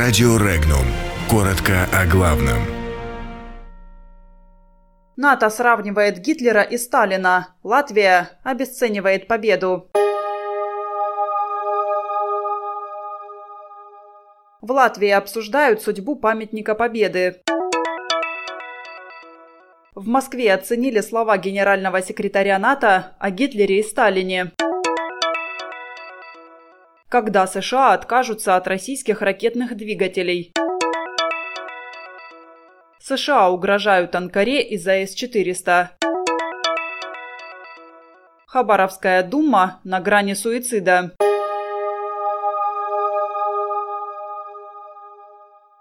Радио Регнум. Коротко о главном. НАТО сравнивает Гитлера и Сталина. Латвия обесценивает победу. В Латвии обсуждают судьбу памятника Победы. В Москве оценили слова генерального секретаря НАТО о Гитлере и Сталине. Когда США откажутся от российских ракетных двигателей. США угрожают Анкаре из-за С-400. Хабаровская дума на грани суицида.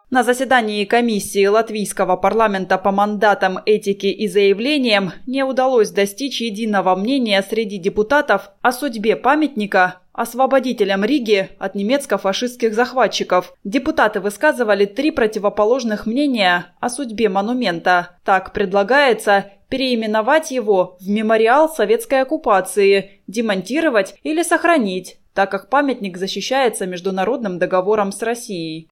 На заседании комиссии латвийского парламента по мандатам этики и заявлениям не удалось достичь единого мнения среди депутатов о судьбе памятника освободителям Риги от немецко-фашистских захватчиков. Депутаты высказывали три противоположных мнения о судьбе монумента. Так предлагается переименовать его в мемориал советской оккупации, демонтировать или сохранить, так как памятник защищается международным договором с Россией.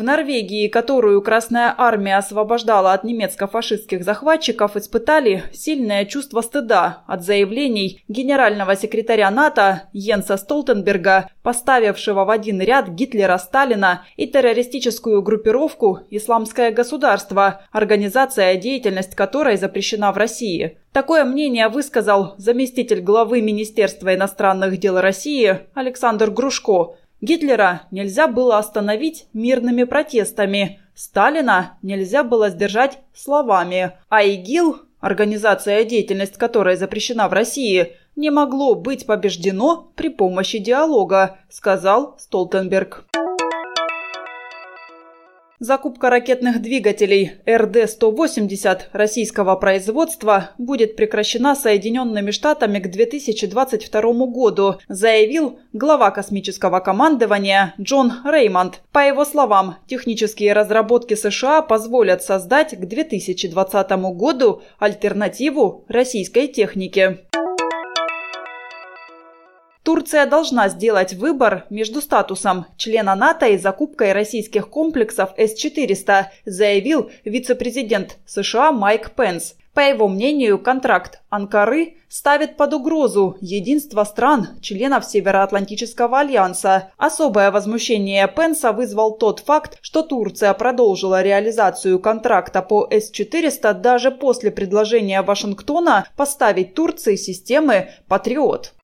В Норвегии, которую Красная Армия освобождала от немецко-фашистских захватчиков, испытали сильное чувство стыда от заявлений генерального секретаря НАТО Йенса Столтенберга, поставившего в один ряд Гитлера, Сталина и террористическую группировку «Исламское государство», организация, деятельность которой запрещена в России. Такое мнение высказал заместитель главы Министерства иностранных дел России Александр Грушко – Гитлера нельзя было остановить мирными протестами, Сталина нельзя было сдержать словами, а ИГИЛ, организация, деятельность которой запрещена в России, не могло быть побеждено при помощи диалога, сказал Столтенберг. Закупка ракетных двигателей РД-180 российского производства будет прекращена Соединенными Штатами к 2022 году, заявил глава космического командования Джон Реймонд. По его словам, технические разработки США позволят создать к 2020 году альтернативу российской технике. Турция должна сделать выбор между статусом члена НАТО и закупкой российских комплексов С-400, заявил вице-президент США Майк Пенс. По его мнению, контракт Анкары ставит под угрозу единство стран, членов Североатлантического альянса. Особое возмущение Пенса вызвал тот факт, что Турция продолжила реализацию контракта по С-400 даже после предложения Вашингтона поставить Турции системы «Патриот».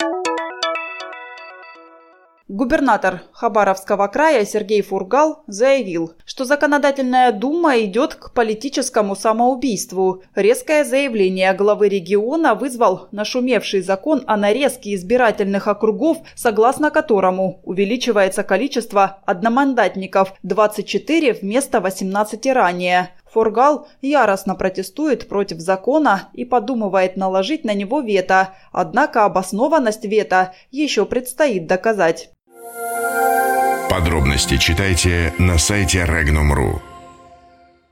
Губернатор Хабаровского края Сергей Фургал заявил, что законодательная дума идет к политическому самоубийству. Резкое заявление главы региона вызвал нашумевший закон о нарезке избирательных округов, согласно которому увеличивается количество одномандатников 24 вместо 18 ранее. Фургал яростно протестует против закона и подумывает наложить на него вето, однако обоснованность вето еще предстоит доказать. Подробности читайте на сайте Regnum.ru.